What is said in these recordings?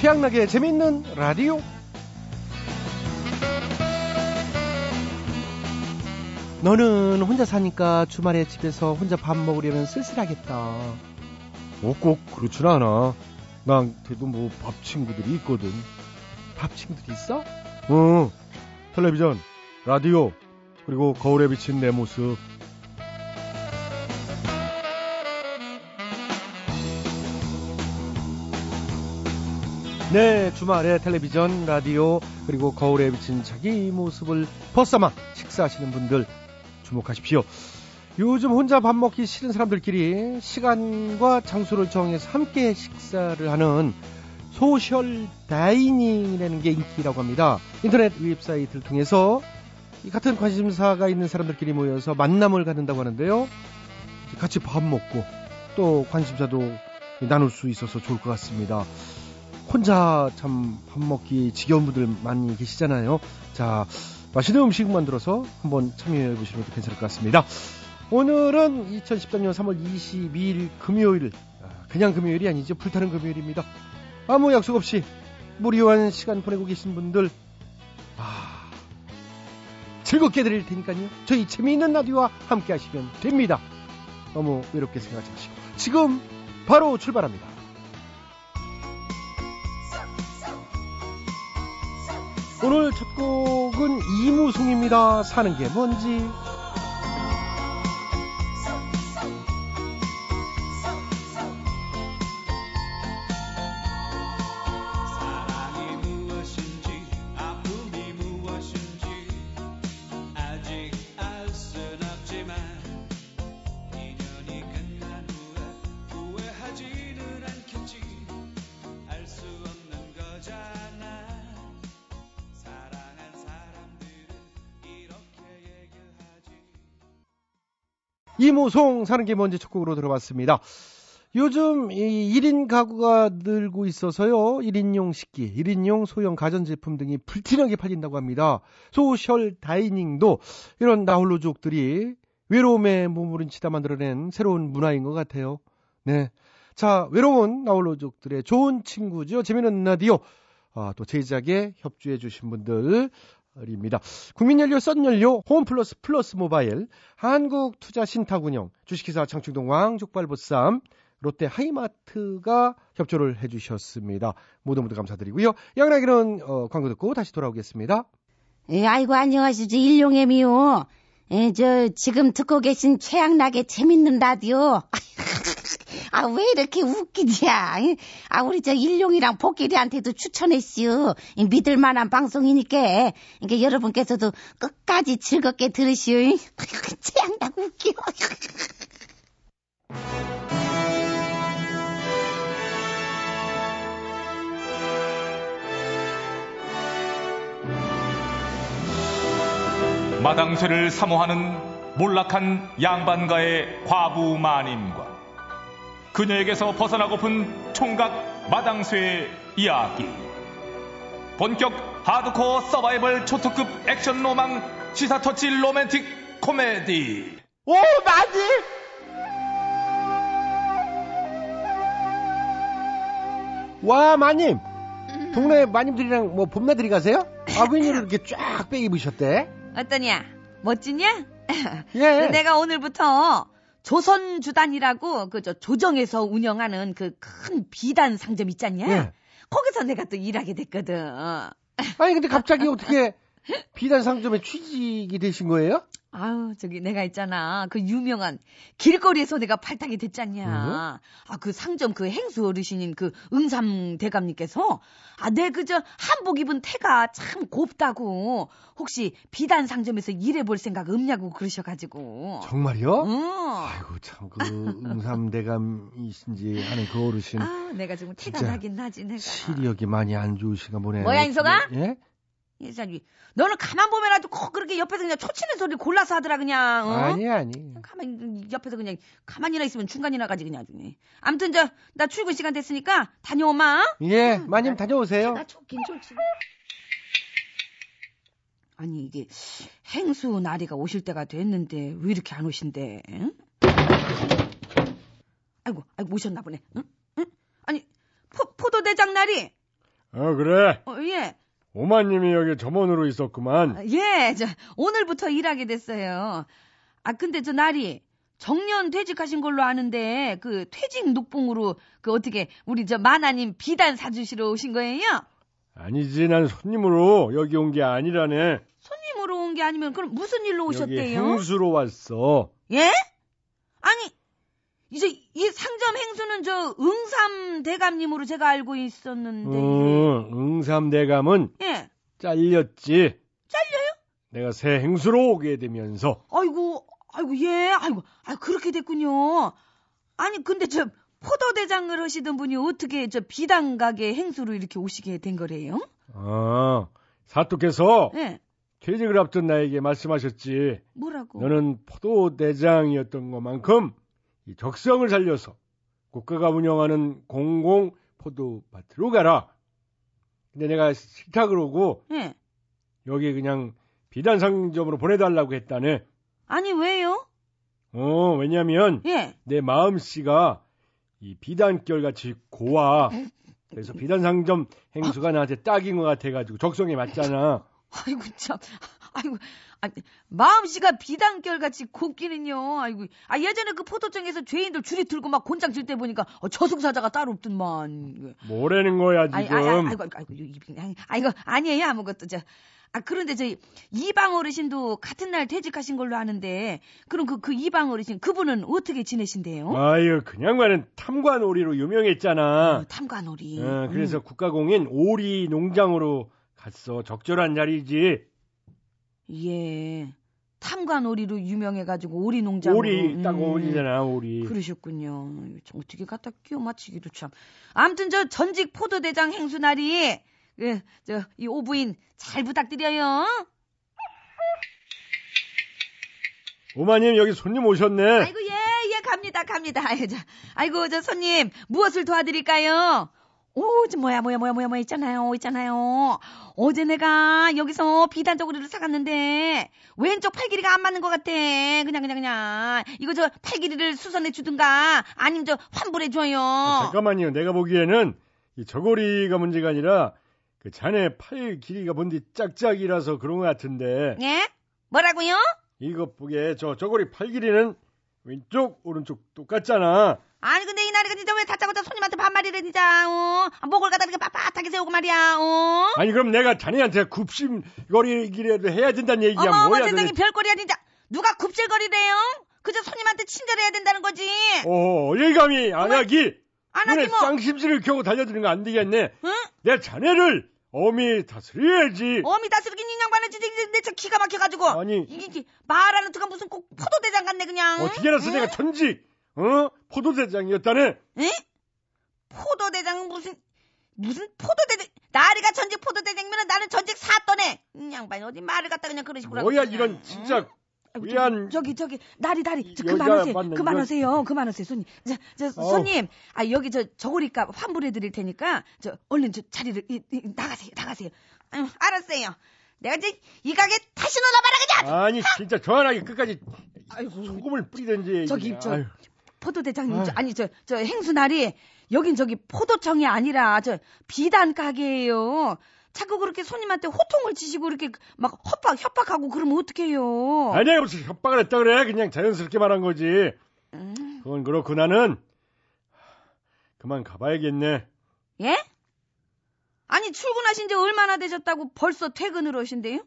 취향나게 재밌는 라디오. 너는 혼자 사니까 주말에 집에서 혼자 밥 먹으려면 쓸쓸하겠다. 어, 꼭 그렇진 않아. 나한테도 뭐 밥 친구들이 있거든. 밥 친구들 있어? 어, 텔레비전, 라디오, 그리고 거울에 비친 내 모습. 네, 주말에 텔레비전, 라디오, 그리고 거울에 비친 자기 모습을 벗삼아 식사하시는 분들 주목하십시오. 요즘 혼자 밥 먹기 싫은 사람들끼리 시간과 장소를 정해서 함께 식사를 하는 social dining이라는 게 인기라고 합니다. 인터넷 웹사이트를 통해서 같은 관심사가 있는 사람들끼리 모여서 만남을 갖는다고 하는데요. 같이 밥 먹고 또 관심사도 나눌 수 있어서 좋을 것 같습니다. 혼자 참 밥 먹기 지겨운 분들 많이 계시잖아요. 자, 맛있는 음식 만들어서 한번 참여해 보시는 것도 괜찮을 것 같습니다. 오늘은 2013년 3월 22일 금요일, 아, 그냥 금요일이 아니죠. 불타는 금요일입니다. 아무 약속 없이 무료한 시간 보내고 계신 분들, 아, 즐겁게 드릴 테니까요. 저희 재미있는 라디오와 함께 하시면 됩니다. 너무 외롭게 생각하지 마시고. 지금 바로 출발합니다. 오늘 첫 곡은 이무송입니다. 사는 게 뭔지. 이무송 사는 게 뭔지 첫 곡으로 들어봤습니다. 요즘 이 1인 가구가 늘고 있어서요. 1인용 식기, 1인용 소형 가전제품 등이 불티나게 팔린다고 합니다. 소셜 다이닝도 이런 나홀로족들이 외로움에 머무른치다 만들어낸 새로운 문화인 것 같아요. 네. 자, 외로운 나홀로족들의 좋은 친구죠. 재미있는 라디오. 아, 또 제작에 협조해 주신 분들 입니다. 국민연료, 썬연료, 홈플러스 플러스 모바일, 한국투자신탁운영, 주식회사 장충동 왕족발보쌈, 롯데 하이마트가 협조를 해주셨습니다. 모두 모두 감사드리고요. 양락이는 어, 광고 듣고 다시 돌아오겠습니다. 예, 아이고 안녕하시죠 일용애미요. 예, 저 지금 듣고 계신 최양락의 재밌는 라디오. 아 왜 이렇게 웃기냐? 아 우리 저 일용이랑 복길이한테도 추천했시오. 이 믿을 만한 방송이니까 이게 여러분께서도 끝까지 즐겁게 들으시오. 최양락 웃겨. 마당쇠를 사모하는 몰락한 양반가의 과부 마님과 그녀에게서 벗어나고픈 총각 마당쇠의 이야기 본격 하드코어 서바이벌 초특급 액션 로망 시사 터치 로맨틱 코미디 오, 맞지? 와, 마님. 동네 마님들이랑 뭐 봄나들이 가세요? 아, 웬일로 이렇게 쫙 빼 입으셨대? 어떠냐? 멋지냐? 예. 내가 오늘부터 조선주단이라고 그 저 조정에서 운영하는 그 큰 비단 상점 있잖냐? 예. 거기서 내가 또 일하게 됐거든. 아니, 근데 갑자기 어떻게 비단 상점에 취직이 되신 거예요? 아유, 저기 내가 있잖아. 그 유명한 길거리에서 내가 발탁이 됐잖냐. 아, 그 상점 그 행수 어르신인 그 응삼 대감님께서 아, 내 그저 한복 입은 태가 참 곱다고 혹시 비단 상점에서 일해 볼 생각 없냐고 그러셔 가지고. 정말요? 응. 아이고, 참, 그, 응삼 대감이신지 하는 그 어르신. 아, 내가 지금 태가 나긴 나지 내가. 시력이 많이 안 좋으신가 보네. 뭐야, 인석아? 예? 이 사람이 너는 가만 보면 아주 꼭 그렇게 옆에서 그냥 초치는 소리 골라서 하더라 그냥. 어? 아니, 아니. 가만히 옆에서 그냥 가만히나 있으면 중간이나 가지 그냥 아주. 아무튼 저 나 출근 시간 됐으니까 다녀오마. 예, 마님 다녀오세요. 나 좋긴 좋지. 아니 이게 행수 나리가 오실 때가 됐는데 왜 이렇게 안 오신대? 응? 아이고, 아이고 오셨나 보네. 응? 응? 아니 포, 포도대장 나리 어, 그래. 어, 예. 오마님이 여기 점원으로 있었구만. 아, 예, 저, 오늘부터 일하게 됐어요. 아, 근데 저 날이 정년 퇴직하신 걸로 아는데, 그 퇴직 녹봉으로, 그 어떻게, 우리 저 마나님 비단 사주시러 오신 거예요? 아니지, 난 손님으로 여기 온 게 아니라네. 손님으로 온 게 아니면, 그럼 무슨 일로 여기 오셨대요? 행수로 왔어. 예? 아니, 이제 이 상점 행수는 저 응삼 대감님으로 제가 알고 있었는데. 어, 응삼 대감은 예. 잘렸지. 잘려요? 내가 새 행수로 오게 되면서. 아이고, 아이고, 예, 아이고, 아 그렇게 됐군요. 아니, 근데 저 포도 대장을 하시던 분이 어떻게 저 비단 가게 행수로 이렇게 오시게 된 거래요? 아, 사또께서 예. 퇴직을 앞둔 나에게 말씀하셨지. 뭐라고? 너는 포도 대장이었던 것만큼 이 적성을 살려서 국가가 운영하는 공공 포도밭으로 가라. 근데 내가 싫다 그러고 예. 여기 그냥 비단 상점으로 보내달라고 했다네. 아니, 왜요? 어, 왜냐면 예. 내 마음씨가 이 비단결 같이 고와. 그래서 비단 상점 행수가 나한테 딱인 것 같아가지고 적성에 맞잖아. 아이고, 참. 아이고, 아, 마음씨가 비단결 같이 곱기는요. 아이고, 아, 예전에 그 포도청에서 죄인들 줄이 들고 막 곤장 칠때 보니까 어, 저승사자가 따로 없던만. 뭐라는 거야 지금? 아이, 아이, 아이고, 아이고, 아이고, 이- 아이, 아이고, 아니에요, 아무것도. 저, 아, 그런데 저, 이방 어르신도 같은 날 퇴직하신 걸로 아는데, 그럼 그, 그 이방 어르신, 그분은 어떻게 지내신대요? 아유 그냥 말은 탐관오리로 유명했잖아. 어, 탐관오리. 어, 그래서 음. 국가공인 오리 농장으로 갔어. 적절한 자리지. 예. 탐관오리로 유명해가지고 오리 농장. 오리 딱 오리잖아 오리. 그러셨군요. 어떻게 갖다 끼워 맞추기도 참. 아무튼 저 전직 포도대장 행수 날이 그, 저, 이 오부인 잘 부탁드려요. 오마님 여기 손님 오셨네. 아이고 예, 예 갑니다, 갑니다. 아이고 저 손님 무엇을 도와드릴까요? 오, 저 뭐야, 뭐야, 뭐야, 뭐야, 뭐야 있잖아요, 있잖아요. 어제 내가 여기서 비단 저고리를 사갔는데 왼쪽 팔 길이가 안 맞는 것 같아. 그냥, 그냥, 그냥. 이거 저 팔 길이를 수선해 주든가 아니면 저 환불해 줘요. 아, 잠깐만요. 내가 보기에는 이 저고리가 문제가 아니라 그 자네 팔 길이가 뭔지 짝짝이라서 그런 것 같은데 예? 뭐라고요? 이것 보게 저 저고리 팔 길이는 왼쪽 오른쪽 똑같잖아. 아니 근데 이 날이가 진짜 왜 다짜고짜 손님한테 반말이래 진짜 어? 아, 목을 갖다 이렇게 빳빳하게 세우고 말이야 어? 아니 그럼 내가 자네한테 굽심거리기라도 해야 된다는 얘기야 어머 어머 뭐야 세상에 도대체. 별거리야 진짜 누가 굽실거리래요? 그저 손님한테 친절해야 된다는 거지 어, 예감이 안하기. 안 눈에 하기 뭐 쌍심지를 켜고 달려드는 거 안 되겠네. 응? 내 자네를 어미 다스려야지. 어미 다스리긴 인양반을 진짜 내저 기가 막혀가지고 아니. 이게, 말하는 투가 무슨 꼭 포도대장 같네 그냥 어떻게 알았어 응? 내가 천직 어? 포도대장이었다네. 응? 포도대장은 무슨 무슨 포도대장 나리가 전직 포도대장이면 나는 전직 사또네. 이 양반이 어디 말을 갖다 그냥 그러시구나 뭐야 이런 진짜 아이고, 위안 저기 저기 나리 나리 저, 여자 그만하세요. 맞네, 그만하세요. 그만하세요 손님. 저, 저 어. 손님. 아 여기 저 저고리값 환불해 드릴 테니까 저 얼른 저 자리를 이, 이, 나가세요 나가세요. 아유, 알았어요. 내가 이제 이 가게 다시 놀아봐라 그냥! 아니 진짜 저하나게 끝까지 아이고. 소금을 뿌리든지 저기. 저- 아유, 포도대장님 저, 아유. 아니 저 저 행수 날이 여긴 저기 포도청이 아니라 저 비단 가게예요. 자꾸 그렇게 손님한테 호통을 치시고 이렇게 막 협박 협박하고 그러면 어떡해요? 아니 내가 무슨 협박을 했다 그래? 그냥 자연스럽게 말한 거지. 음, 그건 그렇고 나는 그만 가봐야겠네. 예? 아니 출근하신 지 얼마나 되셨다고 벌써 퇴근을 하신대요?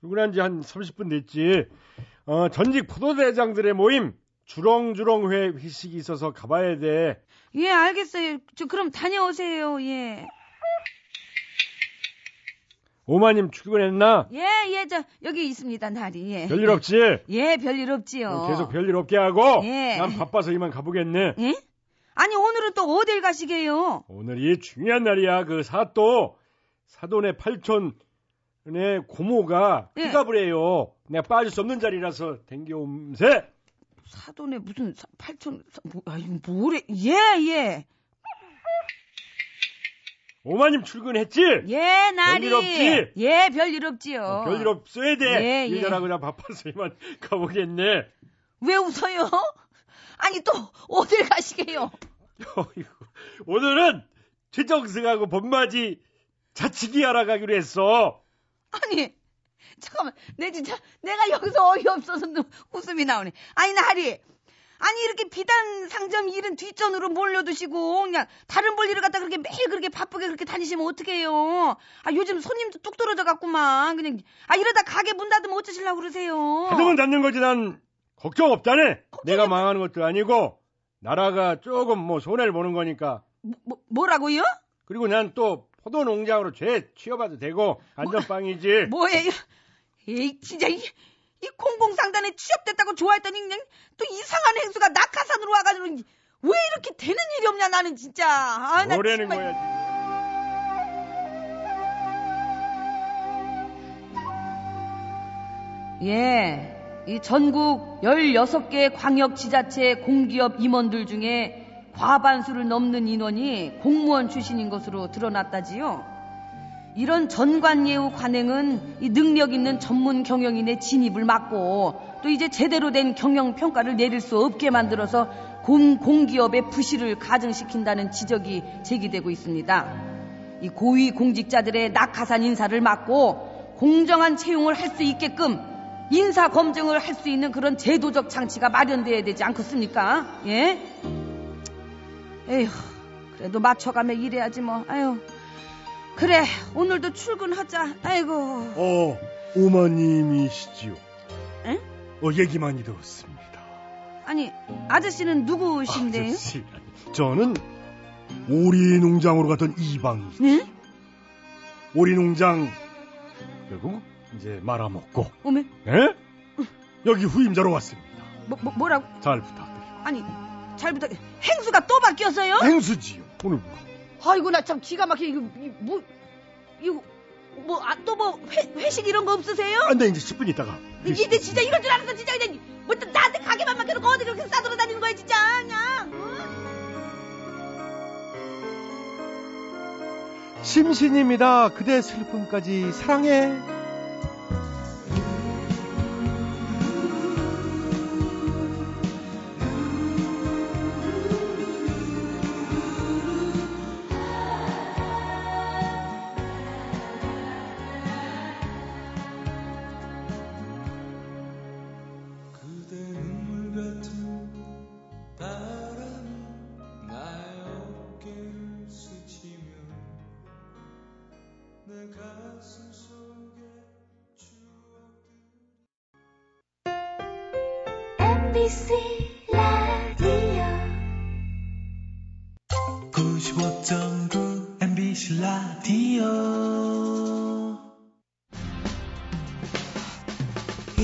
출근한 지 한 30분 됐지. 어, 전직 포도대장들의 모임 주렁주렁 회 회식이 있어서 가봐야 돼 예, 알겠어요. 저 그럼 다녀오세요. 예. 오마님 출근했나? 예, 예, 저 여기 있습니다. 날이. 예. 별일 없지? 예, 별일 없지요. 계속 별일 없게 하고 예. 난 바빠서 이만 가보겠네 예? 아니 오늘은 또 어딜 가시게요? 오늘이 중요한 날이야. 그 사또 사돈의 팔촌의 고모가 예. 피갑을 해요. 내가 빠질 수 없는 자리라서 댕겨옴세. 사돈에 무슨 사- 팔촌 사- 뭐, 아 이거 뭐래? 예, 예. 오마님 출근했지? 예, 날이. 별일 없지? 예, 별일 없지요. 어, 별일 없어야 돼. 예, 예. 일하라 그냥 바빠서 이만 가보겠네. 왜 웃어요? 아니 또 어딜 가시게요? 오늘은 최정승하고 봄맞이 자치기 알아가기로 했어. 아니, 잠깐만, 내 진짜, 내가 여기서 어이없어서 눈- 웃음이 나오네. 아니, 나리. 아니, 이렇게 비단 상점 일은 뒷전으로 몰려두시고, 그냥, 다른 볼 일을 갖다 그렇게 매일 그렇게 바쁘게 그렇게 다니시면 어떡해요. 아, 요즘 손님도 뚝 떨어져 갖구만. 그냥, 아, 이러다 가게 문 닫으면 어쩌시려고 그러세요. 하동은 닫는 거지 난 걱정 없다네. 내가 망하는 것도 아니고 나라가 조금 뭐 손해를 보는 거니까. 뭐, 뭐, 뭐라고요? 그리고 난 또 포도 농장으로 죄 취업해도 되고 안전빵이지. 뭐예요? 에이, 진짜, 이, 이 공공상단에 취업됐다고 좋아했더니 그냥 또 이상한 행수가 낙하산으로 와가지고 왜 이렇게 되는 일이 없냐 나는 진짜. 아, 나 뭐라는 정말- 거야? 예, 이 전국 16개 광역 지자체 공기업 임원들 중에 과반수를 넘는 인원이 공무원 출신인 것으로 드러났다지요. 이런 전관예우 관행은 이 능력 있는 전문 경영인의 진입을 막고 또 이제 제대로 된 경영 평가를 내릴 수 없게 만들어서 공, 공기업의 부실을 가증시킨다는 지적이 제기되고 있습니다. 이 고위 공직자들의 낙하산 인사를 막고 공정한 채용을 할 수 있게끔 인사 검증을 할 수 있는 그런 제도적 장치가 마련돼야 되지 않겠습니까? 예? 에휴, 그래도 맞춰가며 일해야지 뭐. 아유, 그래 오늘도 출근하자. 아이고. 어, 오마님이시지요. 에? 어, 얘기 많이 들었습니다. 아니 아저씨는 누구신데요? 아저씨, 저는 오리 농장으로 갔던 이방이. 네? 오리 농장 결국 이제 말아먹고, 어메 예? 여기 후임자로 왔습니다. 뭐, 뭐 뭐라고? 잘 부탁드리고. 아니 잘 부탁. 행수가 또 바뀌었어요? 행수지요. 오늘 뭐? 아이고 나 참 기가 막혀 이거 이- 뭐 이거 뭐또뭐 회식 이런 거 없으세요? 안 돼, 이제 10분 있다가. 이제 진짜 이럴 줄 알았어 진짜 그냥 뭐또 나한테 가게만 맡겨놓고 어디 그렇게 싸돌아다니는 거야 진짜 그냥 응? 심신입니다. 그대 슬픔까지 사랑해.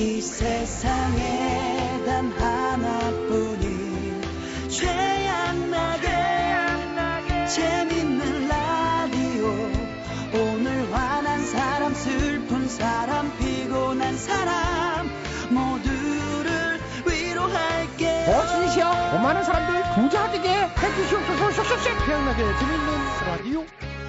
이 세상에 단 하나뿐인 최양나게 재밌는 라디오. 오늘 화난 사람 슬픈 사람 피곤한 사람 모두를 위로할게 버스이시여 고마는 사람들 부자 되게 해주시옵소서. 쏙쏙쏙 태양나게 재밌는 라디오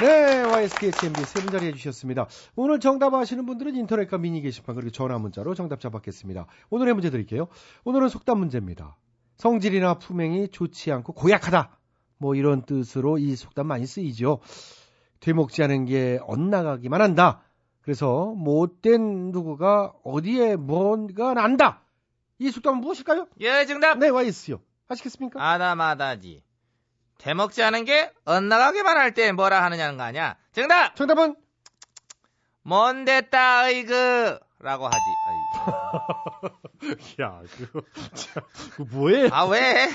네 YSKHMB 세 분 자리해 주셨습니다 오늘 정답 아시는 분들은 인터넷과 미니 게시판 그리고 전화 문자로 정답 잡았겠습니다 오늘의 문제 드릴게요 오늘은 속담 문제입니다 성질이나 품행이 좋지 않고 고약하다 뭐 이런 뜻으로 이 속담 많이 쓰이죠 되먹지 않은 게 엇나가기만 한다. 그래서 못된 누구가 어디에 뭔가 난다. 이 속담은 무엇일까요? 예 정답. 네, 와이스요. 아시겠습니까? 아다마다지. 대먹지 않은 게 엇나가기만 할 때 뭐라 하느냐는 거 아니야. 정답. 정답은 뭔데따 어이그 라고 하지. 야, 그거, 참, 그거 뭐예요? 아 왜?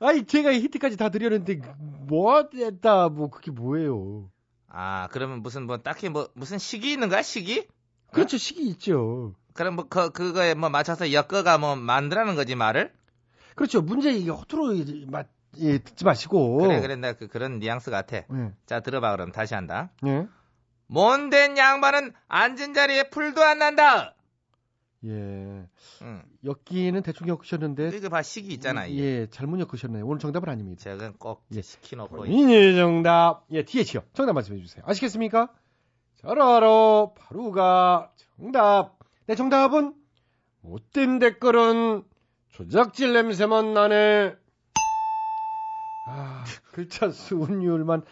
아니 제가 히트까지 다 드렸는데 뭐 했다 뭐 그게 뭐예요? 아 그러면 무슨 뭐 딱히 뭐 무슨 식이 있는 거야 식이? 그렇죠 식이 있죠. 그럼 뭐 그, 그거에 뭐 맞춰서 엮어가 뭐 만들라는 거지 말을? 그렇죠 문제 이게 허투루 막 예, 듣지 마시고. 그래 그래 나 그, 그런 뉘앙스 같아. 예. 자 들어봐 그럼 다시 한다. 예. 못된 양반은 앉은 자리에 풀도 안 난다. 예. 응. 엮기는 대충 엮으셨는데. 이거 봐 시기 있잖아. 이게. 예, 잘못 엮으셨네요. 오늘 정답은 아닙니다. 저건 꼭 예. 시키놓고. 본인의 정답. 예, TH요. 정답 말씀해 주세요. 아시겠습니까? 잘 알아. 바로가 정답. 네, 정답은 못된 댓글은 조작질 냄새만 나네. 아, 글자 수 운율만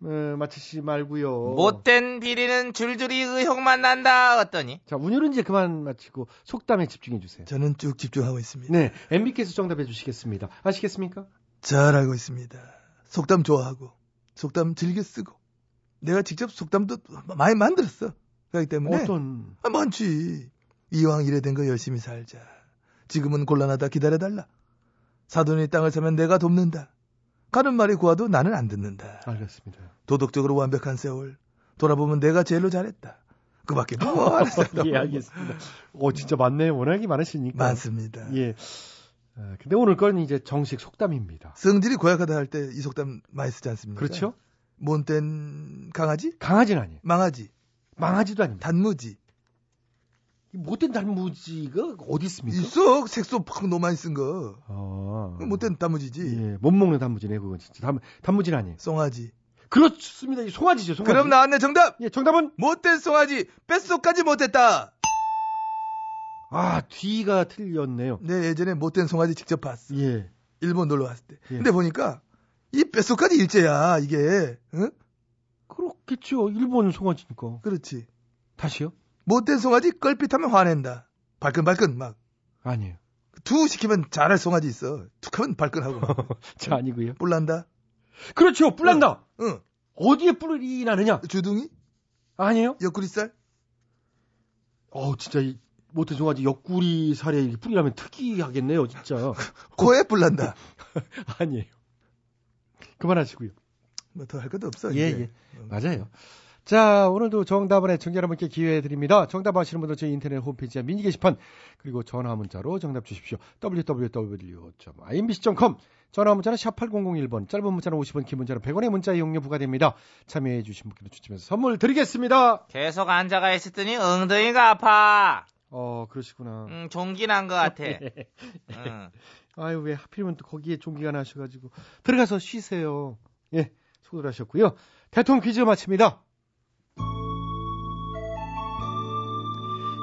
어, 맞추시 말고요. 못된 비리는 줄줄이 의혹만 난다. 어떠니? 자, 운율은 이제 그만 마치고 속담에 집중해 주세요. 저는 쭉 집중하고 있습니다. 네, MB께서 정답해 주시겠습니다. 아시겠습니까? 잘 알고 있습니다. 속담 좋아하고 속담 즐겨 쓰고 내가 직접 속담도 많이 만들었어. 그렇기 때문에 어떤 아, 많지. 이왕 이래 된 거 열심히 살자. 지금은 곤란하다 기다려달라. 사돈이 땅을 사면 내가 돕는다. 가는 말이 고와도 나는 안 듣는다. 알겠습니다. 도덕적으로 완벽한 세월. 돌아보면 내가 제일로 잘했다. 그 밖에 뭐 알았어. 예, 알겠습니다. 오, 진짜 많네요. 워낙이 많으시니까. 많습니다. 예. 아, 근데 오늘 건 이제 정식 속담입니다. 성질이 고약하다 할 때 이 속담 많이 쓰지 않습니까? 그렇죠? 못된 강아지? 강아지는 아니에요. 망아지. 망아지도 아닙니다. 단무지. 이 못된 단무지가 어디 있습니까? 있어. 색소 팍 많이 쓴 거. 아, 못된 단무지지. 예, 못 먹는 단무지네, 그건 진짜. 단, 단무지는 아니에요. 송아지. 그렇습니다. 이 송아지죠, 송아지. 그럼 나왔네 정답. 예, 정답은? 못된 송아지. 뱃속까지 못했다. 아, 뒤가 틀렸네요. 내 예전에 못된 송아지 직접 봤어. 예. 일본 놀러 갔을 때. 예. 근데 보니까 이 뱃속까지 일제야 이게. 응? 그렇겠죠. 일본 송아지니까. 그렇지. 다시요? 못된 송아지 껄핏하면 화낸다. 발끈발끈 막. 아니에요. 투 시키면 잘할 송아지 있어. 툭하면 발끈하고. 막. 자, 아니고요. 뿔난다. 그렇죠. 뿔난다. 응. 어디에 뿔이 나느냐? 주둥이? 아니에요? 옆구리살? 어, 진짜 이 못된 송아지 옆구리 살에 이렇게 뿔이 나면 특이하겠네요, 진짜. 코에 뿔난다. 아니에요. 그만하시고요. 뭐 더 할 것도 없어. 예, 이제. 예. 맞아요. 자, 오늘도 정답을 애청자 여러분께 기회 드립니다. 정답 아시는 분들 저희 인터넷 홈페이지와 미니 게시판 그리고 전화 문자로 정답 주십시오. www.imbc.com 전화 문자는 샵 8001번, 짧은 문자는 50원, 긴 문자는 100원의 문자 이용료 부과됩니다. 참여해 주신 분께는 추첨해서 선물 드리겠습니다. 계속 앉아가 있었더니 엉덩이가 아파. 어, 그러시구나. 음, 종기 난 것 같아. 응. 아유, 왜 하필이면 또 거기에 종기가 나셔가지고. 들어가서 쉬세요. 예, 수고들 하셨고요. 대통령 퀴즈 마칩니다.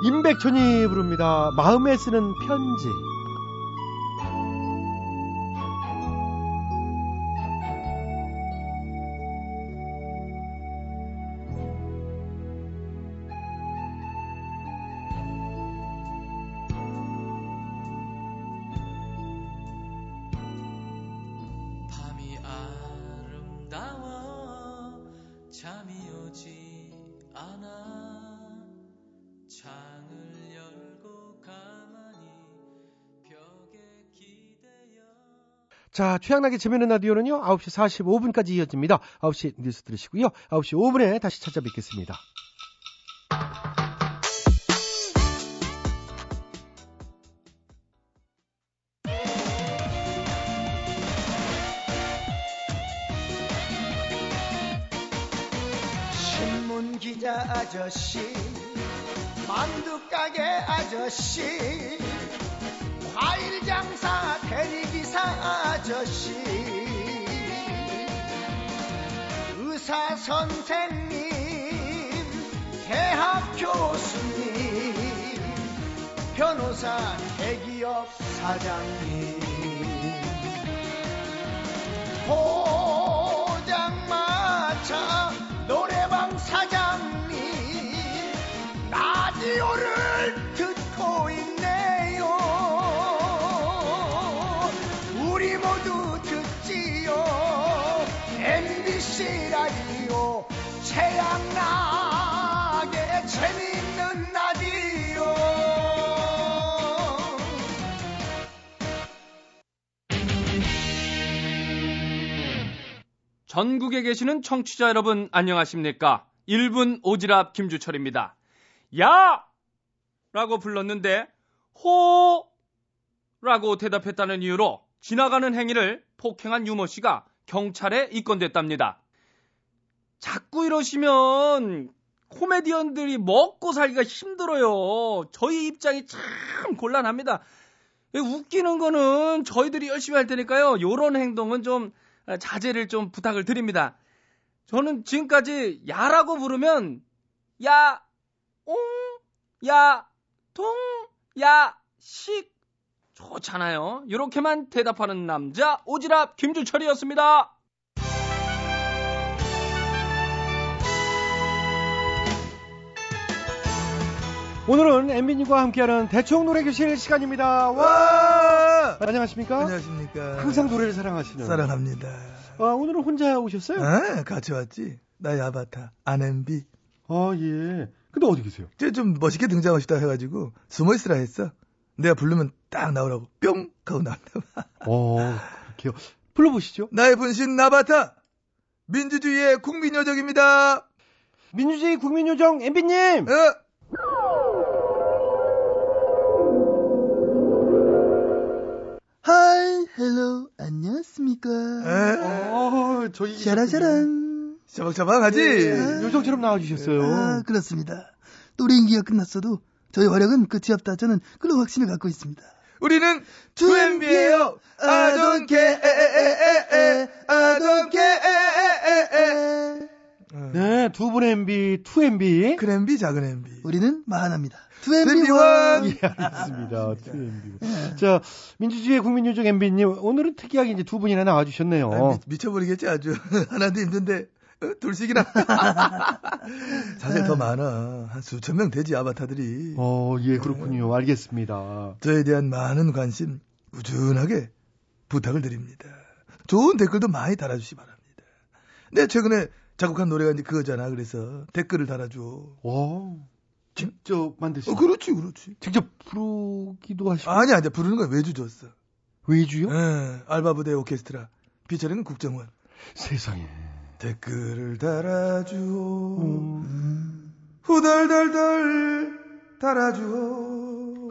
임백천이 부릅니다. 마음에 쓰는 편지. 자, 최양락의 재미있는 라디오는요, 9시 45분까지 이어집니다. 9시 뉴스 들으시고요. 9시 5분에 다시 찾아뵙겠습니다. 신문 기자 아저씨, 만두 가게 아저씨, 과일 장사 대리기사 아저씨, 의사 선생님, 대학 교수님, 변호사 대기업 사장님. 포 최양락의 재밌는 라디오 전국에 계시는 청취자 여러분 안녕하십니까? 1분 오지랖 김주철입니다. 야! 라고 불렀는데 호! 라고 대답했다는 이유로 지나가는 행위를 폭행한 유모 씨가 경찰에 입건됐답니다. 자꾸 이러시면 코미디언들이 먹고 살기가 힘들어요. 저희 입장이 참 곤란합니다. 웃기는 거는 저희들이 열심히 할 테니까요. 요런 행동은 좀 자제를 좀 부탁을 드립니다. 저는 지금까지 야라고 부르면 야, 옹, 야, 통, 야, 식 좋잖아요. 이렇게만 대답하는 남자 오지랖 김주철이었습니다. 오늘은 엠비님과 함께하는 대충 노래 교실 시간입니다. 와! 안녕하십니까? 안녕하십니까. 항상 노래를 사랑하시는. 사랑합니다. 아, 오늘은 혼자 오셨어요? 아, 같이 왔지. 나의 아바타, 아냄비. 아, 예. 근데 어디 계세요? 쟤좀 멋있게 등장하고 싶다 해가지고 숨어 있으라 했어. 내가 부르면 딱 나오라고 뿅 하고 나온다. 어, 그렇게요. 불러보시죠. 나의 분신 나바타 민주주의의 국민요정입니다. 민주주의 국민요정 엠비님. 어? Hi, hello, 안녕하십니까. 어, 저희 샤라샤란. 샤방샤방하지? 예. 요정처럼 나와주셨어요. 아, 그렇습니다. 노래 인기가 끝났어도 저희 활약은 끝이 없다. 저는 그런 확신을 갖고 있습니다. 우리는 2MB예요. I don't care. I don't care. 네, 두 분의 MB, 2MB. 큰 MB, 작은 MB. 우리는 마하나입니다. 2MB1. 예, 알겠습니다. 2MB. 자, 민주주의 국민요정 MB님, 오늘은 특이하게 이제 두 분이나 나와주셨네요. 아, 미, 쳐버리겠지 아주. 하나도 힘든데, 어, 둘씩이나. 사실 더 많아. 한 수천 명 되지, 아바타들이. 어, 예, 그렇군요. 알겠습니다. 저에 대한 많은 관심, 꾸준하게 부탁을 드립니다. 좋은 댓글도 많이 달아주시 바랍니다. 내 최근에 작곡한 노래가 이제 그거잖아. 그래서 댓글을 달아줘. 와, 직접 만드신 어, 그렇지, 그렇지. 직접 부르기도 하시고. 아니야, 이제 부르는 건 외주 줬어. 외주요? 예, 알바부대 오케스트라. 피처링은 국정원. 세상에. 댓글을 달아주오. 음. 후덜덜덜 달아주오.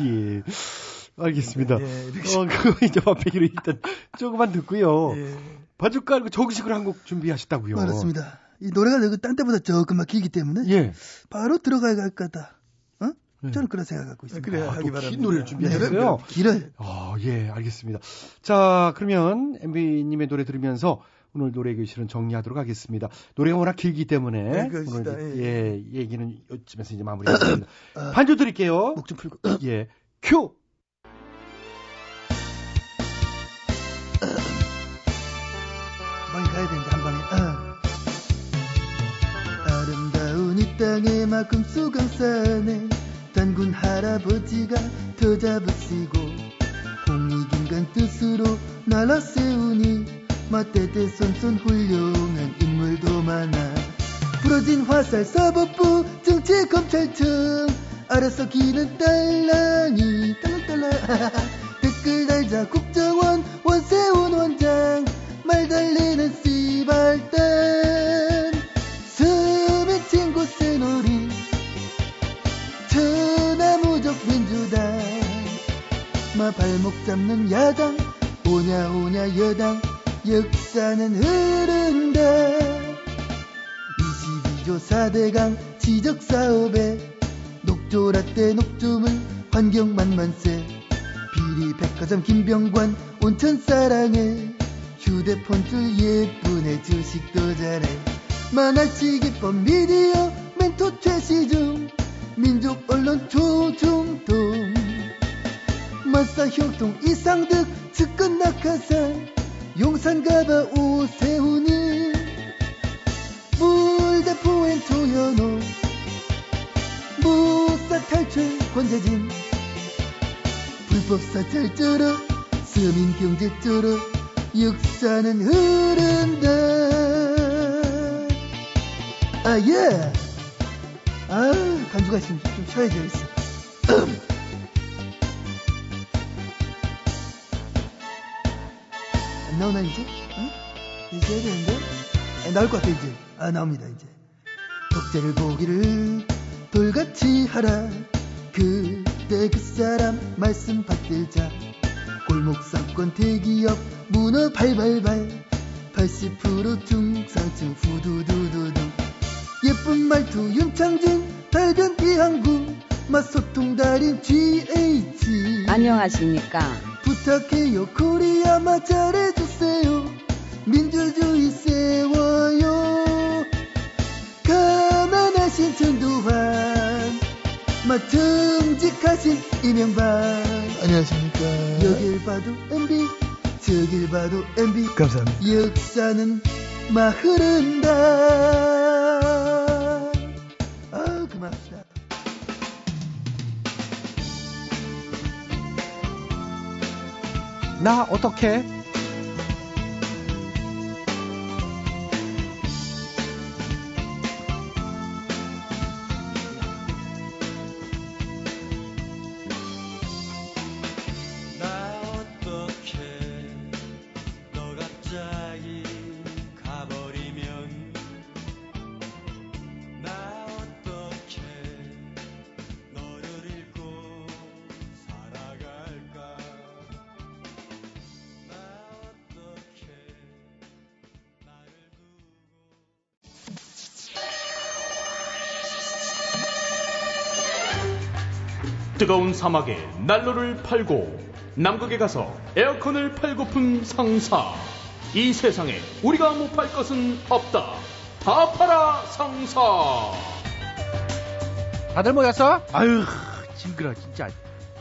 예. 알겠습니다. 예, 이렇게 어, 그거 이제 맛배기로 일단 조금만 듣고요. 예. 바둑 깔고 정식으로 한 곡 준비하셨다고요. 그렇습니다. 이 노래가 내가 딴 때보다 조금만 길기 때문에 예. 바로 들어가야 할 거다. 어? 네. 저는 그런 생각 갖고 있습니다. 그래, 아. 긴 노래를 준비하셨어요? 네, 길어요. 아, 예, 알겠습니다. 자, 그러면 MB님의 노래 들으면서 오늘 노래 교실은 정리하도록 하겠습니다. 노래가 워낙 길기 때문에 네. 오늘 이제, 예. 예, 얘기는 이쯤에서 이제 마무리하겠습니다. 아, 반주 드릴게요. 목 좀 풀고. 예, 큐. 땅의 만큼 수강산에 단군 할아버지가 더 잡으시고 홍익인간 뜻으로 날아 세우니 맞대대 손손 훌륭한 인물도 많아. 부러진 화살 사법부 정치 검찰청 알아서 기는 딸랑이 딸랑딸랑. 댓글 달자 국정원 원세훈 원장 말 달리는 씨발단 민주당 마 발목 잡는 야당 오냐 오냐 여당 역사는 흐른다. 22조 4대강 지적사업에 녹조라떼 녹조물 환경만만세. 비리 백화점 김병관 온천 사랑해. 휴대폰 줄 예쁜애 주식도 잘해. 만화치기법 미디어 멘토 최시중 민족 언론 조중동. 마사 형통 이상득 측근 낙하산. 용산 가봐 오세훈이. 물대포엔 조현호. 무사 탈출 권재진. 불법 사찰 쩔어. 서민 경제 쩔어. 역사는 흐른다. 아예 아 간주가 있으면 좀 쉬어야 되겠어. 안 나오나 이제? 어? 이제 해야 되는데? 아, 나올 것 같아 이제. 아 나옵니다 이제. 독재를 보기를 돌같이 하라. 그때 그 사람 말씀 받들자. 골목 상권 대기업 문어 발발발. 80% 중상층 후두두두두 예쁜 말투 윤창진 달변 이항구 맛소통 달인 GH 안녕하십니까. 부탁해요. 코리아마 잘해주세요. 민주주의 세워요. 가난하신 전두환 마정직하신 이명박 안녕하십니까. 여길 봐도 MB 저길 봐도 MB 감사합니다. 역사는 막 흐른다 나 어떻게? 뜨거운 사막에 난로를 팔고 남극에 가서 에어컨을 팔고픈 상사. 이 세상에 우리가 못 팔 것은 없다. 다 팔아 상사. 다들 모였어? 아유, 징그러, 진짜.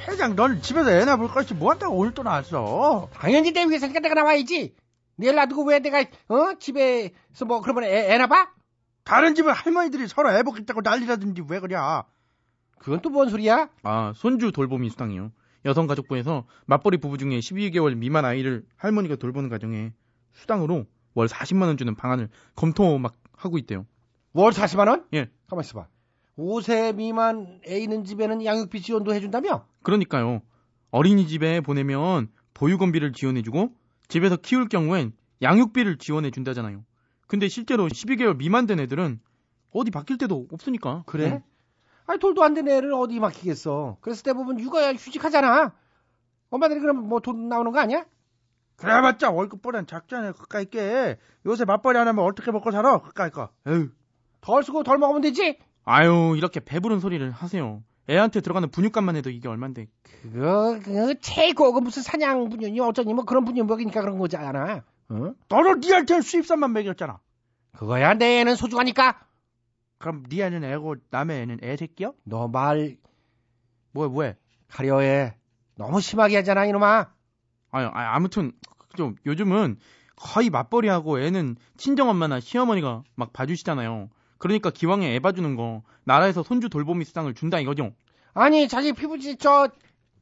회장, 넌 집에서 애나 볼 것이 뭐 한다고 오늘 또 나왔어? 당연히 내 위해서니까 내가 나와야지. 내일 놔두고 왜 내가 어 집에서 뭐 그러면 애, 애나 봐? 다른 집은 할머니들이 서로 애 보겠다고 난리라든지 왜 그래? 그건 또 뭔 소리야? 아, 손주 돌보미 수당이요. 여성가족부에서 맞벌이 부부 중에 12개월 미만 아이를 할머니가 돌보는 가정에 수당으로 월 40만 원 주는 방안을 검토 막 하고 있대요. 월 40만 원? 예. 가만 있어봐. 5세 미만 애 있는 집에는 양육비 지원도 해준다며? 그러니까요. 어린이집에 보내면 보육원비를 지원해주고 집에서 키울 경우엔 양육비를 지원해준다잖아요. 근데 실제로 12개월 미만 된 애들은 어디 바뀔 데도 없으니까. 그래? 응. 아니 돌도 안 된 애를 어디 맡기겠어. 그래서 대부분 육아 휴직하잖아. 엄마들이 그럼 뭐 돈 나오는 거 아니야? 그래봤자 월급보단 작잖아요. 그까이 게. 요새 맞벌이 안 하면 어떻게 먹고 살아? 그까이 거. 에휴. 덜 쓰고 덜 먹으면 되지? 아유, 이렇게 배부른 소리를 하세요. 애한테 들어가는 분유값만 해도 이게 얼만데. 그거, 그거 최고, 그 무슨 사냥 분유니 어쩌니 뭐 그런 분유 먹이니까 그런 거지 않아? 어? 너는 니한테는 수입산만 먹였잖아. 그거야 내 애는 소중하니까. 그럼 니 애는 애고 남의 애는 애 새끼야? 너 말 뭐야 뭐야? 가려해. 너무 심하게 하잖아 이놈아. 아유, 아, 아무튼 좀 요즘은 거의 맞벌이하고 애는 친정엄마나 시어머니가 막 봐주시잖아요. 그러니까 기왕에 애 봐주는 거 나라에서 손주 돌보미 수당을 준다 이거죠. 아니 자기 피부지 저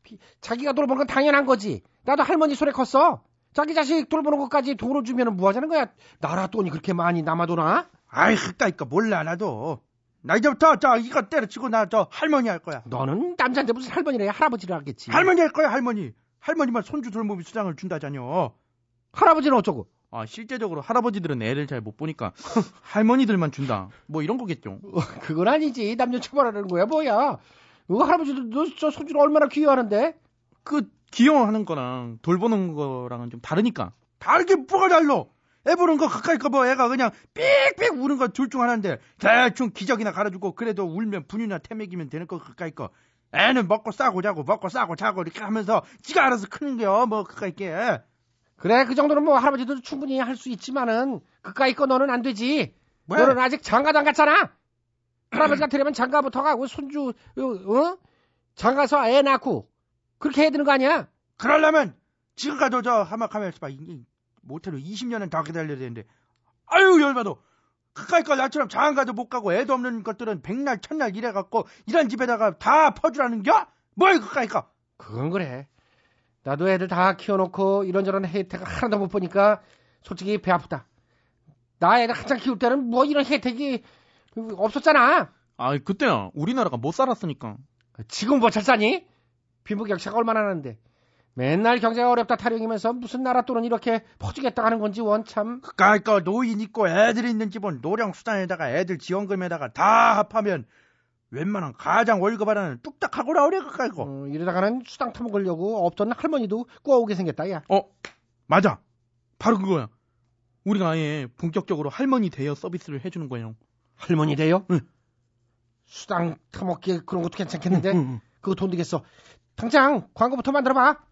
피- 자기가 돌보는 건 당연한 거지. 나도 할머니 손에 컸어. 자기 자식 돌보는 것까지 돈을 주면 뭐 하자는 거야? 나라 돈이 그렇게 많이 남아도나? 아이 그까이까 몰라 나도. 나 이제부터 저 이거 때려치고 나 저 할머니 할 거야. 너는 남자인데 무슨 할머니래 할아버지를 하겠지. 할머니 할 거야 할머니. 할머니만 손주 돌보미 수당을 준다잖여. 할아버지는 어쩌고? 아, 실제적으로 할아버지들은 애를 잘 못 보니까 할머니들만 준다. 뭐 이런 거겠죠. 그건 아니지. 남녀 처벌하는 거야 뭐야? 그 할아버지도 저 손주를 얼마나 귀여워하는데? 그 귀여워하는 거랑 돌보는 거랑은 좀 다르니까. 다르게 뭐가 달라? 애 보는 거 가까이 가봐 애가 그냥 삑삑 우는 거 둘 중 하나인데 대충 기저귀나 갈아주고 그래도 울면 분유나 태먹이면 되는 거 가까이 거 애는 먹고 싸고 자고 먹고 싸고 자고 이렇게 하면서 지가 알아서 크는 거야 뭐 가까이 게 그래 그 정도는 뭐 할아버지도 충분히 할 수 있지만은 그까이 거 너는 안 되지. 왜? 너는 아직 장가도 안 갔잖아. 할아버지가 되려면 장가부터 가고 손주 어? 어? 장가서 애 낳고 그렇게 해야 되는 거 아니야? 그러려면 지금 가도 저 하마 가면 있어 못해도 20년은 더 기다려야 되는데 아유 열받아 가까이 거 나처럼 장가도 못 가고 애도 없는 것들은 백날 천날 일해갖고 이런 집에다가 다 퍼주라는겨? 뭘 가까이 거 그건 그래. 나도 애들 다 키워놓고 이런저런 혜택을 하나도 못 보니까 솔직히 배 아프다. 나 애들 한창 키울 때는 뭐 이런 혜택이 없었잖아. 아, 그때야 우리나라가 못 살았으니까. 지금 뭐 잘 사니? 빈부격차가 얼마나 나는데. 맨날 경제가 어렵다 타령이면서 무슨 나라 돈은 이렇게 퍼주겠다 하는 건지 원참. 가까이 거 노인 있고 애들 있는 집은 노령 수단에다가 애들 지원금에다가 다 합하면 웬만한 가장 월급 하나는 뚝딱 하고 나오래 그까이 거. 어, 이러다가는 수당 타먹으려고 없던 할머니도 꾸어오게 생겼다, 야. 어, 맞아. 바로 그거야. 우리가 아예 본격적으로 할머니 대여 서비스를 해주는 거예요. 할머니 돼요? 수당 타먹기 그런 것도 괜찮겠는데? 그거 돈 들겠어. 당장 광고부터 만들어봐.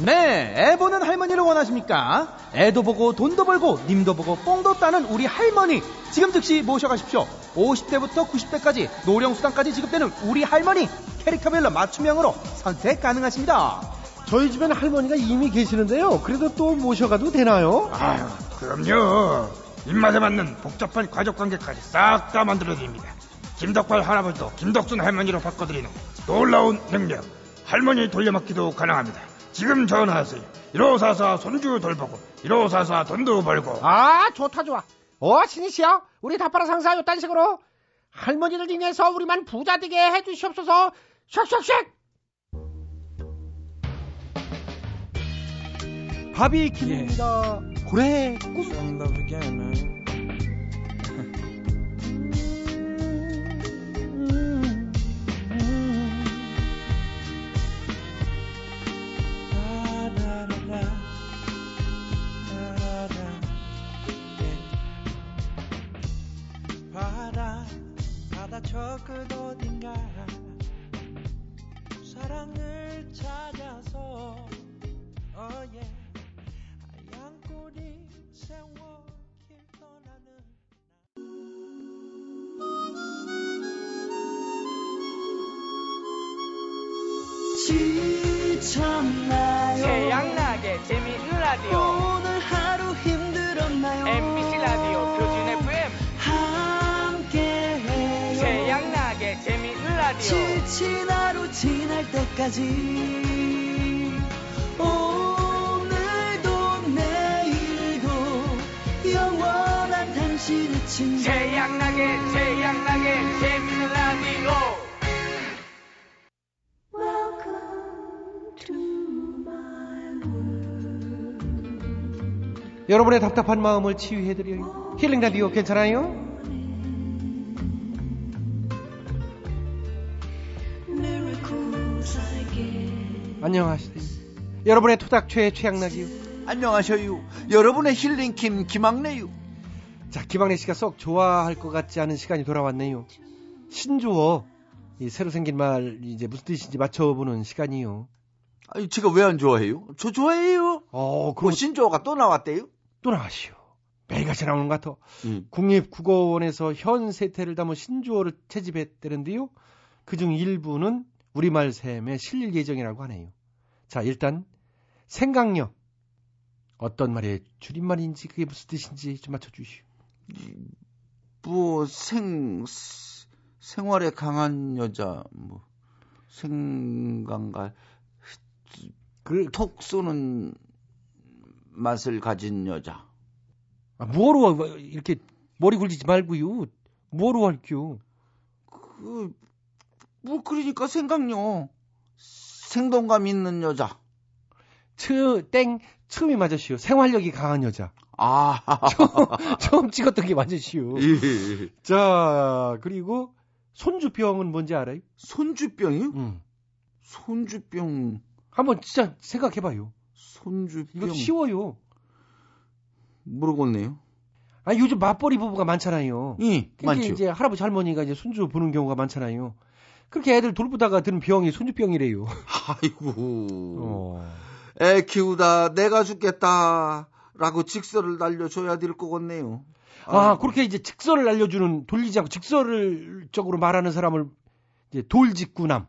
네, 애 보는 할머니를 원하십니까? 애도 보고 돈도 벌고 님도 보고 뽕도 따는 우리 할머니 지금 즉시 모셔가십시오. 50대부터 90대까지 노령수당까지 지급되는 우리 할머니 캐릭터별로 맞춤형으로 선택 가능하십니다. 저희 집엔 할머니가 이미 계시는데요. 그래도 또 모셔가도 되나요? 아유, 그럼요. 입맛에 맞는 복잡한 가족 관계까지 싹 다 만들어드립니다. 김덕발 할아버지도 김덕순 할머니로 바꿔드리는 놀라운 능력. 할머니 돌려막기도 가능합니다. 지금 전화하세요. 1544 손주 돌보고 1544 돈도 벌고 아, 좋다, 좋아. 어, 신이시여. 우리 다파라 상사 요딴 식으로 할머니를 인해서 우리만 부자 되게 해주시옵소서. 쉑쉑쉑! 바비 킴입니다. 고래 꿈. 바다 저 끝 어딘가. 사랑을 찾아서 어예. 하얀 꼬리 세워 길 떠나는 지쳤나요? 태양나게 재미있는 라디오. 오늘 하루 지친 하루 지날 때까지 오늘도 내일도 영원한 당신의 친구 태양나게 태양나게 재미있는 라디오 여러분의 답답한 마음을 치유해드려요. 힐링 라디오 괜찮아요? 안녕하세요. 여러분의 토닥최 최양락이요. 안녕하셔요. 여러분의 힐링킴 김학래요. 자, 김학래 씨가 썩 좋아할 것 같지 않은 시간이 돌아왔네요. 신조어, 이 새로 생긴 말 이제 무슨 뜻인지 맞춰보는 시간이요. 아니, 제가 왜 안 좋아해요? 저 좋아해요. 어, 그 신조어가 또 나왔대요? 또 나왔시오. 매일같이 나오는 것 같아. 음. 국립국어원에서 현 세태를 담은 신조어를 채집했다는데요. 그중 일부는 우리말 셈에 실릴 예정이라고 하네요. 자, 일단 생강력. 어떤 말의 줄임말인지 그게 무슨 뜻인지 좀 맞춰주시오. 뭐, 생, 생활에 강한 여자, 뭐, 생강가, 그, 톡 쏘는 맛을 가진 여자. 아, 뭐로 이렇게 머리 굴리지 말고요. 뭐로 할게요? 그, 뭐, 그러니까 생각요. 생동감 있는 여자. 츠, 땡, 처음이 맞으시오. 생활력이 강한 여자. 아. 처음, 처음 찍었던 게 맞으시오. 예. 자, 그리고 손주병은 뭔지 알아요? 손주병이요? 응. 손주병. 한번 진짜 생각해봐요. 손주병. 이거 쉬워요. 모르겠네요. 아, 요즘 맞벌이 부부가 많잖아요. 예, 그게 많죠. 이제 할아버지 할머니가 이제 손주 보는 경우가 많잖아요. 그렇게 애들 돌보다가 드는 병이 손주병이래요. 아이고. 어. 애 키우다 내가 죽겠다. 라고 직설을 날려줘야 될 것 같네요. 아, 그렇게 이제 직설을 알려주는 돌리지 않고 직설적으로 말하는 사람을 이제 돌직구남.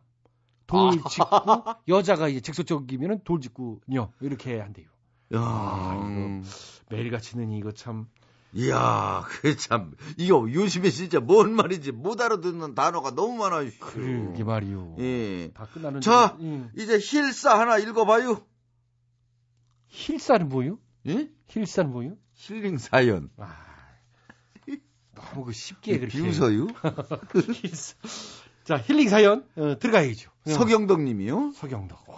돌직구 여자가 이제 직설적이면은 돌직구녀 이렇게 한대요. 야, 아, 음. 이거 매일같이 는 이거 참 이야, 그 참, 이거 요즘에 진짜 뭔 말인지 못 알아듣는 단어가 너무 많아요. 그러게 말이요. 예. 다 끝나는 자, 줄- 음. 이제 힐사 하나 읽어봐요. 힐사는 뭐요? 예? 힐사는 뭐요? 힐링 사연. 너무 그 쉽게 그렇게 비웃어요? 힐사. 자, 힐링 사연 어, 들어가야죠. 서경덕 님이요. 서경덕. 와.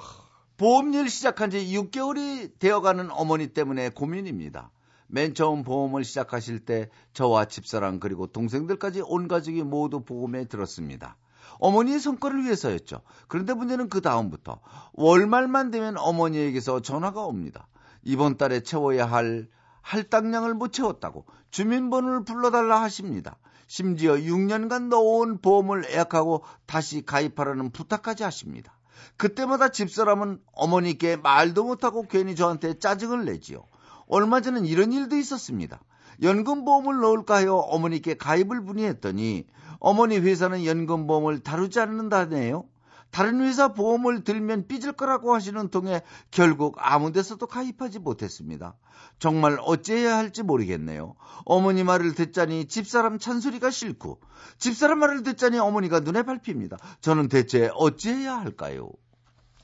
보험일 시작한 지 6개월이 되어가는 어머니 때문에 고민입니다. 맨 처음 보험을 시작하실 때 저와 집사람 그리고 동생들까지 온 가족이 모두 보험에 들었습니다. 어머니의 성과를 위해서였죠. 그런데 문제는 그 다음부터 월말만 되면 어머니에게서 전화가 옵니다. 이번 달에 채워야 할 할당량을 못 채웠다고 주민번호를 불러달라 하십니다. 심지어 6년간 넣어온 보험을 예약하고 다시 가입하라는 부탁까지 하십니다. 그때마다 집사람은 어머니께 말도 못하고 괜히 저한테 짜증을 내지요. 얼마 전엔 이런 일도 있었습니다. 연금보험을 넣을까 하여 어머니께 가입을 문의했더니 어머니 회사는 연금보험을 다루지 않는다네요. 다른 회사 보험을 들면 삐질 거라고 하시는 통에 결국 아무 데서도 가입하지 못했습니다. 정말 어찌해야 할지 모르겠네요. 어머니 말을 듣자니 집사람 찬소리가 싫고 집사람 말을 듣자니 어머니가 눈에 밟힙니다. 저는 대체 어찌해야 할까요?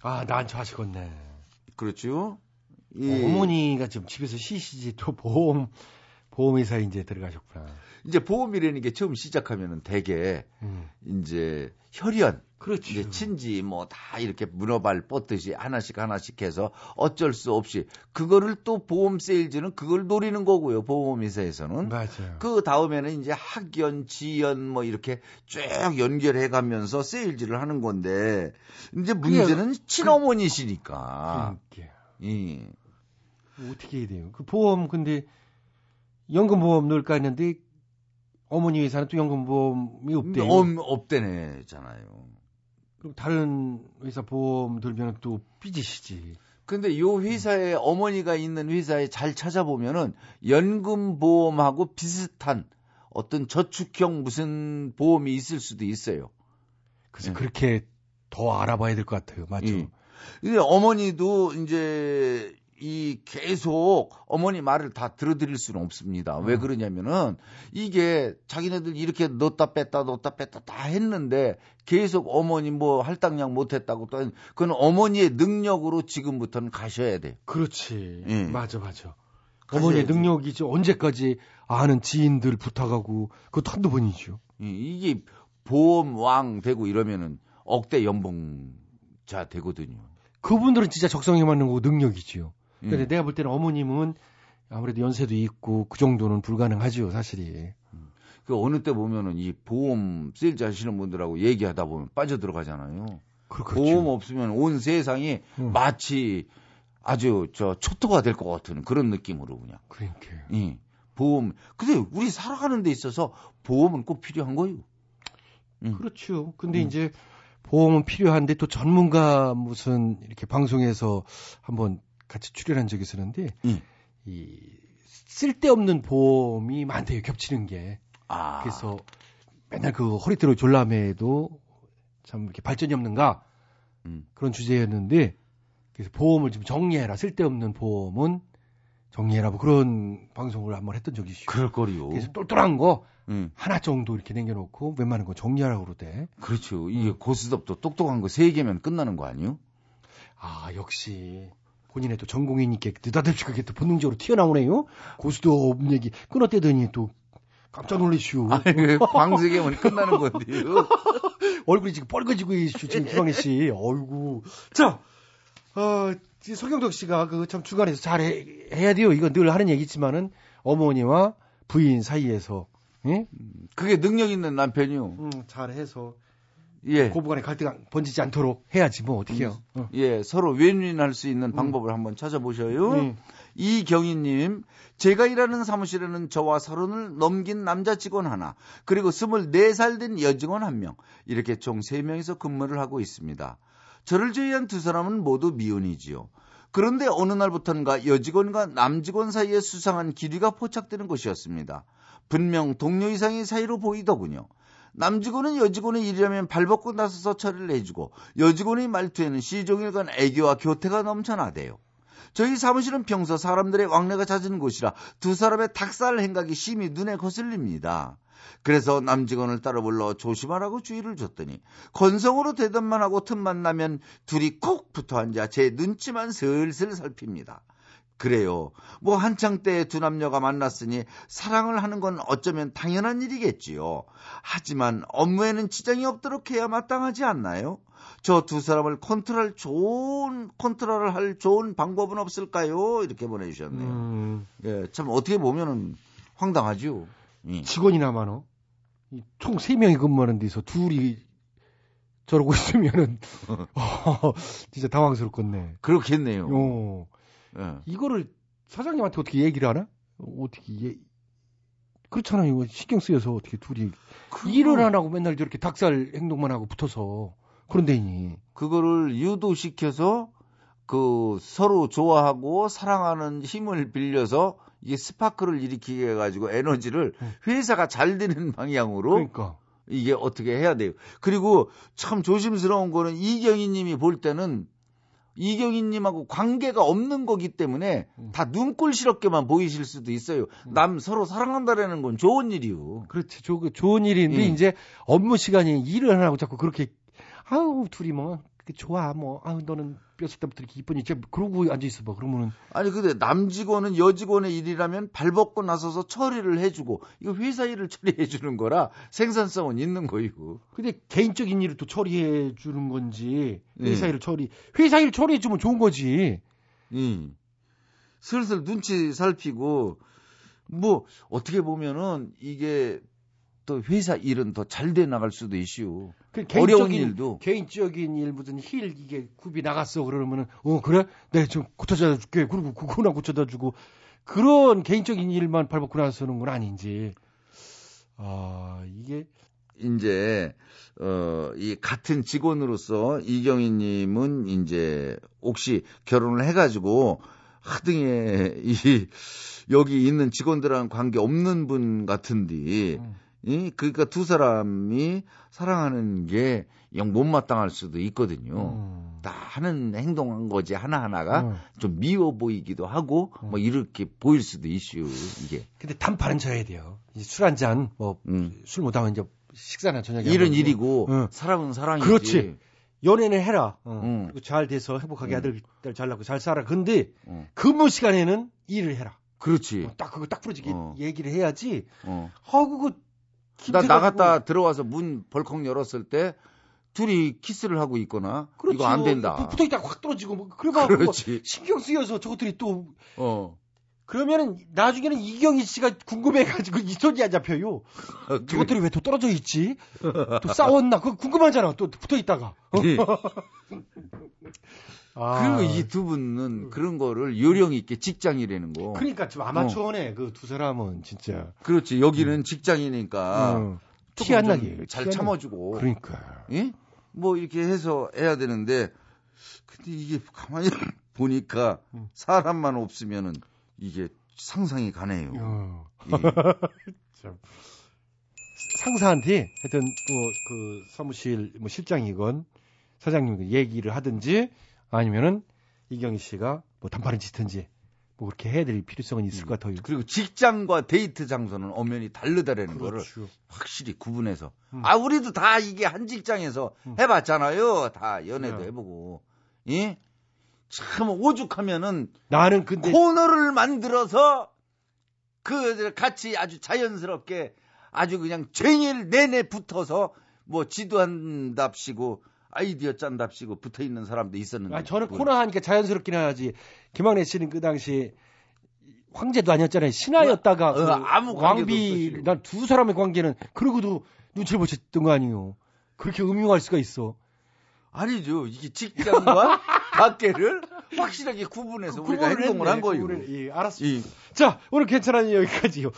아, 난처 하시겠네. 그렇죠. 어머니가 지금 집에서 쉬시지 또 보험 보험회사에 이제 들어가셨구나. 이제 보험이라는 게 처음 시작하면은 대개 음. 이제 혈연, 그렇죠. 이제 친지 뭐 다 이렇게 문어발 뻗듯이 하나씩 하나씩 해서 어쩔 수 없이 그거를 또 보험 세일즈는 그걸 노리는 거고요. 보험회사에서는. 맞아요. 그 다음에는 이제 학연, 지연 뭐 이렇게 쭉 연결해 가면서 세일즈를 하는 건데 이제 문제는 친어머니시니까. 그러니까. 예. 어떻게 해야 돼요? 그 보험 근데 연금보험 넣을까 했는데 어머니 회사는 또 연금보험이 없대요. 없, 없대네잖아요. 그럼 다른 회사 보험 들면 또 삐지시지. 근데 요 회사에 어머니가 있는 회사에 잘 찾아보면은 연금보험하고 비슷한 어떤 저축형 무슨 보험이 있을 수도 있어요. 그래서 그렇게 더 알아봐야 될 것 같아요. 맞죠? 예. 근데 어머니도 이제 이 계속 어머니 말을 다 들어드릴 수는 없습니다. 왜 그러냐면은 이게 자기네들 이렇게 넣었다 뺐다 넣었다 뺐다 다 했는데 계속 어머니 뭐 할당량 못했다고 또 그건 어머니의 능력으로 지금부터는 가셔야 돼. 그렇지. 예. 맞아, 맞아. 어머니의 능력이지 언제까지 아는 지인들 부탁하고 그것도 한두 번이죠. 이게 보험 왕 되고 이러면은 억대 연봉자 되거든요. 그분들은 진짜 적성에 맞는 거고 능력이지요. 근데 음. 내가 볼 때는 어머님은 아무래도 연세도 있고 그 정도는 불가능하죠, 사실이. 그 어느 때 보면은 이 보험 세일즈 하시는 분들하고 얘기하다 보면 빠져 들어가잖아요. 그렇죠. 보험 없으면 온 세상이 마치 아주 저 초토화 될것 같은 그런 느낌으로 그냥. 그러니까. 예. 보험. 근데 우리 살아가는 데 있어서 보험은 꼭 필요한 거예요. 그렇죠. 근데 음. 이제 보험은 필요한데 또 전문가 무슨 이렇게 방송에서 한번 같이 출연한 적이 있었는데 음. 이 쓸데없는 보험이 많대요. 겹치는 게. 아. 그래서 맨날 그 허리띠로 졸라매도 참 이렇게 발전이 없는가 음. 그런 주제였는데 그래서 보험을 좀 정리해라. 쓸데없는 보험은 정리해라. 뭐 그런 방송을 한번 했던 적이 있어요. 그럴 거리요. 그래서 똘똘한 거 음. 하나 정도 이렇게 남겨놓고 웬만한 거 정리하라고 그러대. 그렇죠. 이게 고스톱도 똑똑한 거 세 개면 끝나는 거 아니요? 아 역시 본인의 또 전공이니까 느닷없이 그게 또 본능적으로 튀어나오네요. 고수도 얘기 끊었대더니 또 깜짝 놀라시오. 아니, 광세개면 끝나는 건데요. 얼굴이 지금 뻘거지고 있슈 지금 김광희 씨. 어이구. 자, 어, 이 서경덕 씨가 그참 주간에서 잘 해, 해야 돼요. 이건 늘 하는 얘기지만은 어머니와 부인 사이에서 예? 그게 능력 있는 남편이요. 음, 잘 해서 예. 고부간에 갈등 번지지 않도록 해야지 뭐 어떻게요? 어. 예, 서로 윈윈할 수 있는 방법을 한번 찾아보셔요. 음. 이경희님, 제가 일하는 사무실에는 저와 서른을 넘긴 남자 직원 하나, 그리고 24살 된 여직원 한 명, 이렇게 총 3명이서 근무를 하고 있습니다. 저를 제외한 두 사람은 모두 미혼이지요. 그런데 어느 날부터인가 여직원과 남직원 사이에 수상한 기류가 포착되는 것이었습니다. 분명 동료 이상의 사이로 보이더군요. 남직원은 여직원의 일이라면 발벗고 나서서 처리를 해주고 여직원의 말투에는 시종일관 애교와 교태가 넘쳐나대요. 저희 사무실은 평소 사람들의 왕래가 잦은 곳이라 두 사람의 닭살 행각이 심히 눈에 거슬립니다. 그래서 남직원을 따로 불러 조심하라고 주의를 줬더니 건성으로 대답만 하고 틈만 나면 둘이 콕 붙어 앉아 제 눈치만 슬슬 살핍니다. 그래요. 뭐 한창 때 두 남녀가 만났으니 사랑을 하는 건 어쩌면 당연한 일이겠지요. 하지만 업무에는 지장이 없도록 해야 마땅하지 않나요? 저 두 사람을 컨트롤 좋은 컨트롤을 할 좋은 방법은 없을까요? 이렇게 보내주셨네요. 음, 예, 참 어떻게 보면은 황당하죠. 예. 직원이나 많어. 이총 세명이 근무하는 데서 둘이 저러고 있으면은 어, 진짜 당황스럽겠네. 그렇겠네요. 어. 예. 이거를 사장님한테 어떻게 얘기를 하나? 어떻게 얘 그렇잖아요. 이거 신경 쓰여서 어떻게 둘이 일을 안 하고 맨날 저렇게 닭살 행동만 하고 붙어서 그런데니 그거를 유도시켜서 그 서로 좋아하고 사랑하는 힘을 빌려서 이게 스파크를 일으키게 해가지고 에너지를 회사가 잘 되는 방향으로 그러니까 이게 어떻게 해야 돼요. 그리고 참 조심스러운 거는 이경희 님이 볼 때는 이경희 님하고 관계가 없는 거기 때문에 음. 다 눈꼴시럽게만 보이실 수도 있어요. 남 서로 사랑한다라는 건 좋은 일이요. 그렇지. 조, 좋은 일인데 예. 이제 업무 시간에 일을 안 하고 자꾸 그렇게 아우 둘이 뭐 그 좋아 뭐 아우 너는 뼈을 때부터 이렇게 이쁘니 이제 그러고 앉아 있어 봐. 그러면은 아니 근데 남 직원은 여 직원의 일이라면 발 벗고 나서서 처리를 해주고 이거 회사 일을 처리해 주는 거라 생산성은 있는 거이고. 근데 개인적인 일을 또 처리해 주는 건지 회사 예. 일을 처리 회사 일 처리해 주면 좋은 거지. 음. 슬슬 눈치 살피고 뭐 어떻게 보면은 이게 또 회사 일은 더 잘 돼 나갈 수도 있슈. 그 어려운 일도. 개인적인 일 무슨 힐 이게 굽이 나갔어 그러면은 어 그래? 내가 좀 고쳐다 줄게. 그리고 그거나 고쳐다 주고. 그런 개인적인 일만 발벗고 나서는 건 아닌지. 아 이게. 이제 어이 같은 직원으로서 이경희 님은 이제 혹시 결혼을 해 가지고 하등에 이 여기 있는 직원들랑 관계 없는 분 같은데 이 그러니까 두 사람이 사랑하는 게 영 못마땅할 수도 있거든요. 다 하는 행동한 거지 하나 하나가 음. 좀 미워 보이기도 하고 뭐 이렇게 보일 수도 있슈 이게. 근데 단판은 져야 돼요. 술한 잔 뭐 술 못하면 이제 식사나 저녁에 음. 하고. 일이고 응. 사람은 사랑이지. 그렇지. 연애는 해라. 어. 응. 그리고 잘 돼서 행복하게 응. 아들 딸잘 낳고 잘 살아. 근데 응. 근무 시간에는 일을 해라. 그렇지. 어, 딱 그거 딱 부러지게 어. 얘기를 해야지. 어. 아 그거 나 나갔다 들어와서 문 벌컥 열었을 때 둘이 키스를 하고 있거나 그렇지. 이거 안 된다. 붙어 있다가 확 떨어지고 뭐 그래가 그렇지. 신경 쓰여서 저것들이 또 어. 그러면은 나중에는 이경희 씨가 궁금해가지고 이 손이 안 잡혀요. 저것들이 왜 또 떨어져 있지? 또 싸웠나? 그거 궁금하잖아. 또 붙어 있다가. 어? 예. 아. 그리고 이 두 분은 그런 거를 요령 있게 직장이라는 거. 그러니까 좀 아마추어네 그두 사람은 진짜. 그렇지. 여기는 직장이니까 음. 조금 티안좀 나게. 잘 참아주고. 그러니까. 예? 뭐 이렇게 해서 해야 되는데 근데 이게 가만히 보니까 음. 사람만 없으면은 이게 상상이 가네요. 어. 예. 참. 상사한테 하여튼 뭐그 사무실 뭐 실장이건 사장님 얘기를 하든지 아니면은 이경희 씨가 뭐 단판을 짓든지 뭐 그렇게 해야 될 필요성은 있을 것 같아요. 그리고 직장과 데이트 장소는 엄연히 다르다라는 거를 그렇죠. 확실히 구분해서 음. 아 우리도 다 이게 한 직장에서 해봤잖아요 다 연애도 네. 해보고 예? 참 오죽하면은 나는 근데 코너를 만들어서 그 같이 아주 자연스럽게 아주 그냥 쟁일 내내 붙어서 뭐 지도한답시고 아이디어 짠답시고 붙어 있는 사람도 있었는데 아, 저는 코너 하니까 자연스럽긴 하지. 김학래 씨는 그 당시 황제도 아니었잖아요. 신하였다가 어, 그 아무 왕비. 난 두 사람의 관계는 그러고도 눈치를 보셨던 거 아니에요. 그렇게 음흉할 수가 있어. 아니죠. 이게 직장과 밖에를 확실하게 구분해서 우리가 구분을 행동을 했네, 한 거예요. 구분을, 예, 알았어. 이- 자, 오늘 괜찮아요. 여기까지요.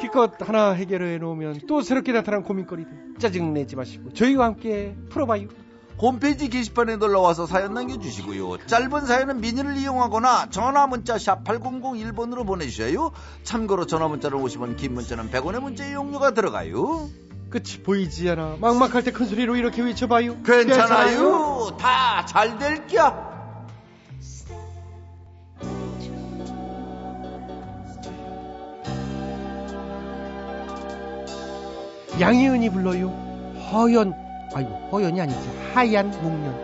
기껏 하나 해결해 놓으면 또 새롭게 나타난 고민거리들 짜증내지 마시고 저희와 함께 풀어봐요. 홈페이지 게시판에 놀러와서 사연 남겨주시고요. 짧은 사연은 미니를 이용하거나 전화 문자 샵 8001번으로 보내주셔요. 참고로 전화 문자는 50원, 긴 문자는 100원의 문자 이용료가 들어가요. 끝이 보이지 않아. 막막할 때 큰 소리로 이렇게 외쳐봐요. 괜찮아요. 다잘 될 겨. 양희은이 불러요. 허연, 아이고, 허연이 아니지. 하얀 목련.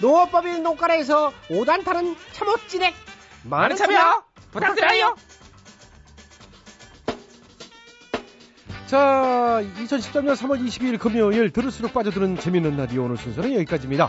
농업법인 농가라에서 5단 타는 참옷진액. 많은 참여 부탁드려요. 자, 2013년 3월 22일 금요일 들을수록 빠져드는 재밌는 라디오 오늘 순서는 여기까지입니다.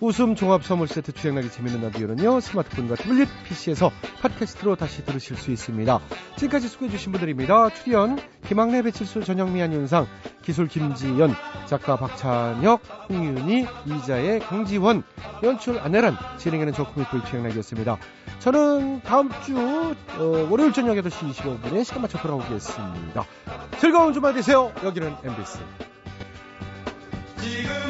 웃음 종합 선물 세트 추행나게 재밌는 라디오는요 스마트폰과 태블릿 PC에서 팟캐스트로 다시 들으실 수 있습니다. 지금까지 수고해주신 분들입니다. 출연 김학래 배칠수 전영미 안윤상 기술 김지연 작가 박찬혁 홍윤희 이자의 강지원 연출 안내란 진행하는 저코미토의 추행나기였습니다. 저는 다음 주 어, 월요일 저녁 8시 25분에 시간 맞춰 돌아오겠습니다. 즐거운 주말 되세요. 여기는 MBC. 지금은